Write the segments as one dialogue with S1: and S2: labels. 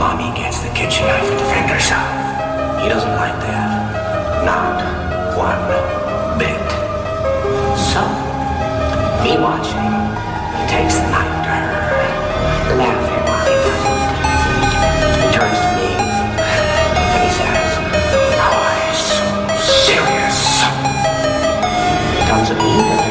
S1: Mommy gets the kitchen knife to defend herself. He doesn't like that. Not one bit. So, me watching, he takes the knife to her, laughing while he does it. He turns to me, and he says, oh, Why so serious? He comes to me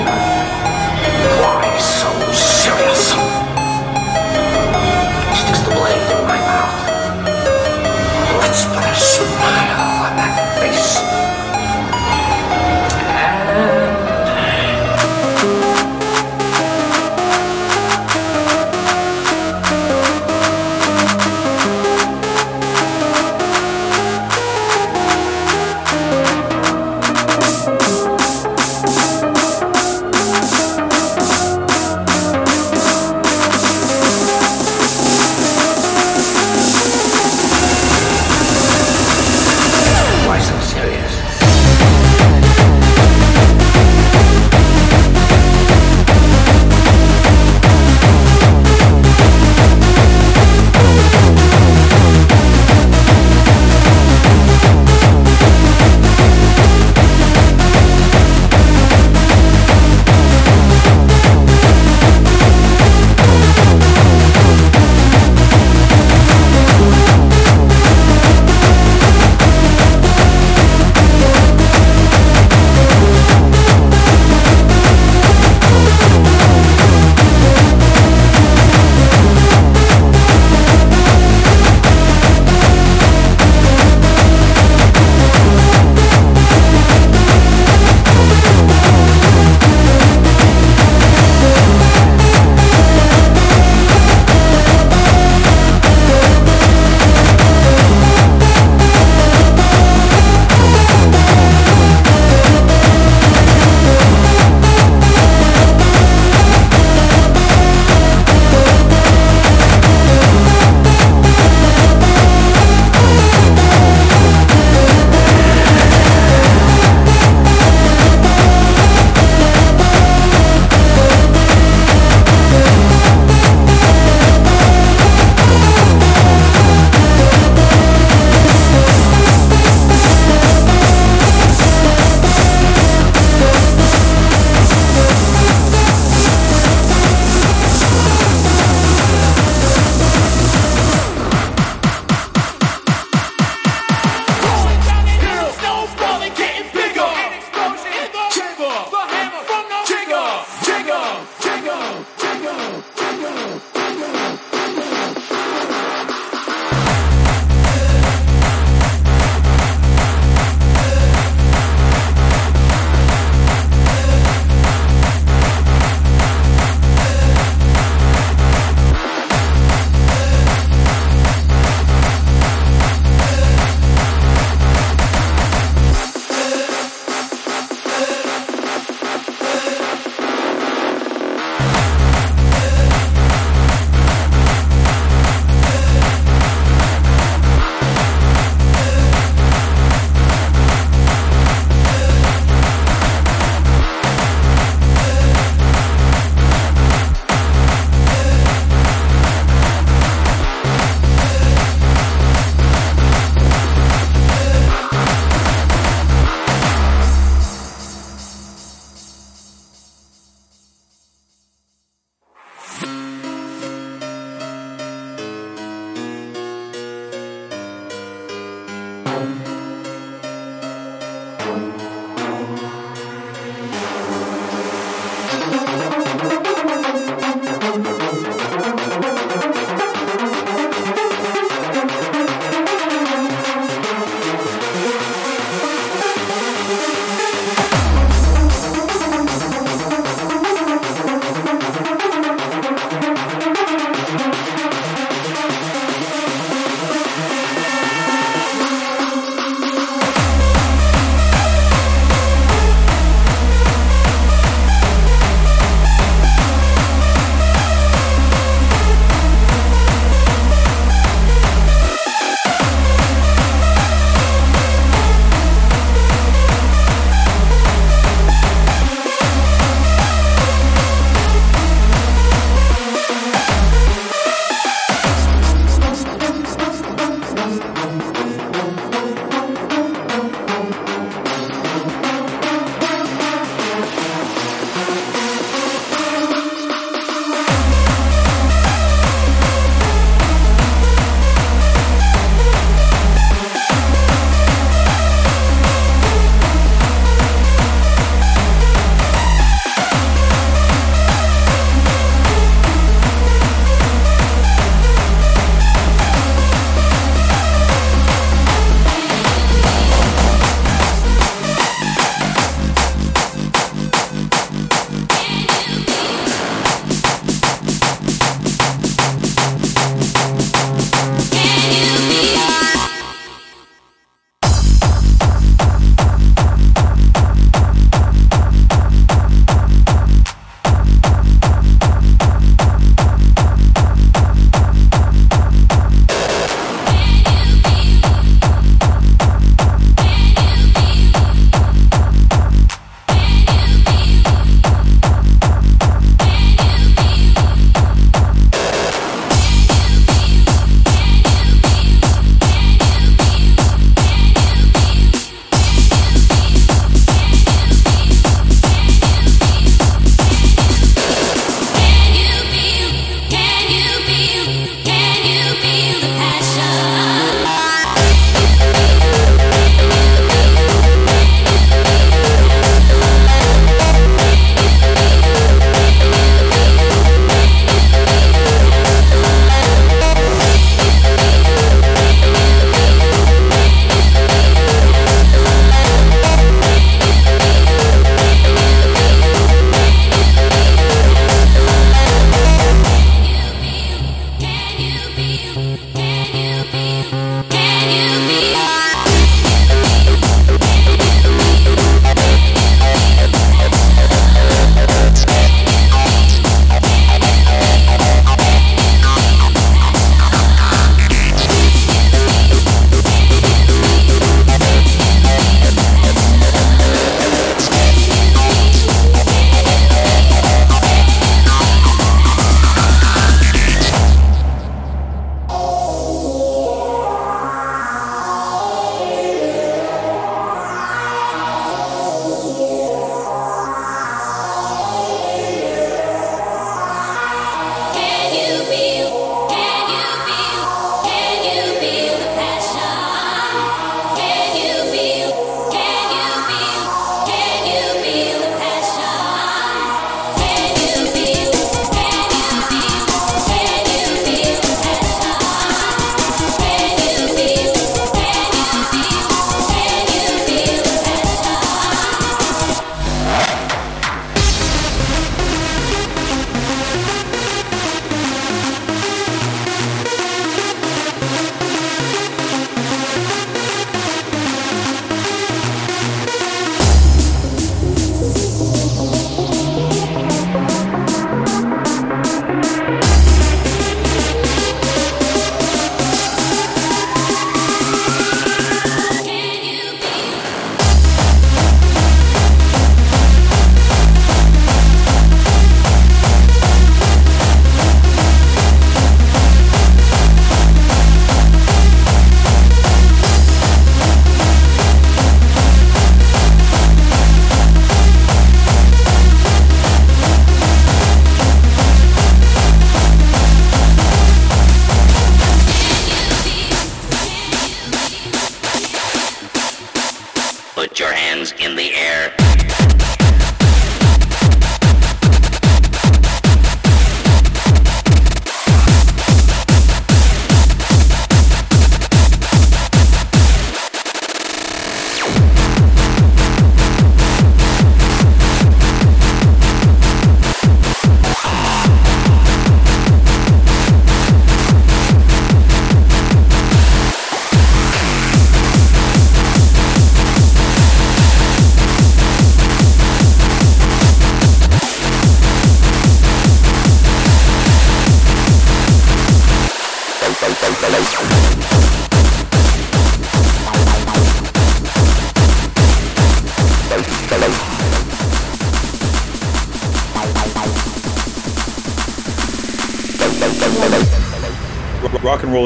S2: your hands in the air.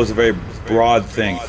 S3: Is a very broad thing.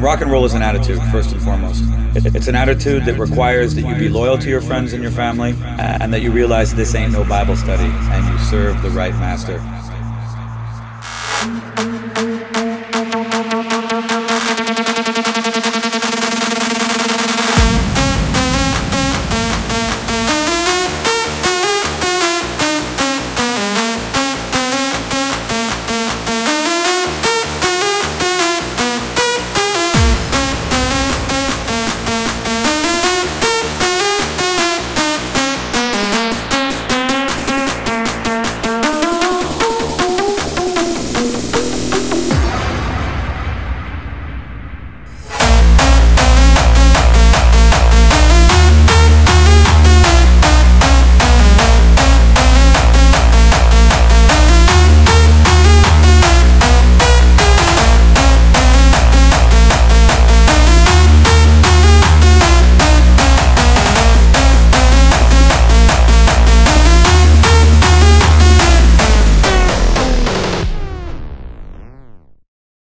S3: Um, rock and roll is an attitude, first and foremost. It's an attitude that requires that you be loyal to your friends and your family, and that you realize this ain't no Bible study, and you serve the right master.